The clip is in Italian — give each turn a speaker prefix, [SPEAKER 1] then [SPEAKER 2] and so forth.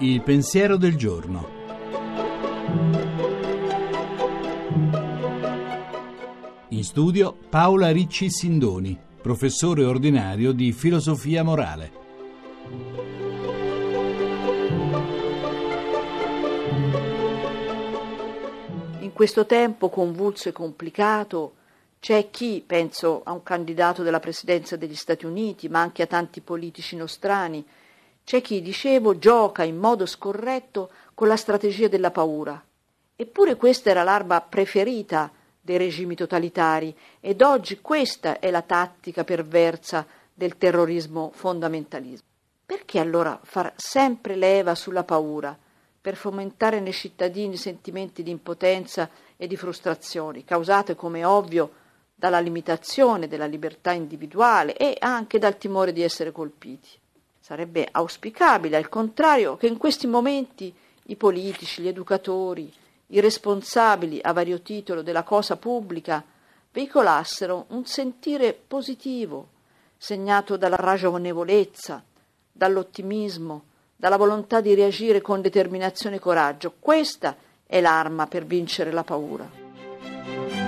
[SPEAKER 1] Il pensiero del giorno. In studio Paola Ricci Sindoni, professore ordinario di filosofia morale.
[SPEAKER 2] In questo tempo convulso e complicato c'è chi, penso a un candidato della presidenza degli Stati Uniti, ma anche a tanti politici nostrani, c'è chi, dicevo, gioca in modo scorretto con la strategia della paura. Eppure questa era l'arma preferita dei regimi totalitari ed oggi questa è la tattica perversa del terrorismo fondamentalismo. Perché allora far sempre leva sulla paura per fomentare nei cittadini sentimenti di impotenza e di frustrazioni, causate come ovvio dalla limitazione della libertà individuale e anche dal timore di essere colpiti? Sarebbe auspicabile, al contrario, che in questi momenti i politici, gli educatori, i responsabili a vario titolo della cosa pubblica veicolassero un sentire positivo, segnato dalla ragionevolezza, dall'ottimismo, dalla volontà di reagire con determinazione e coraggio. Questa è l'arma per vincere la paura.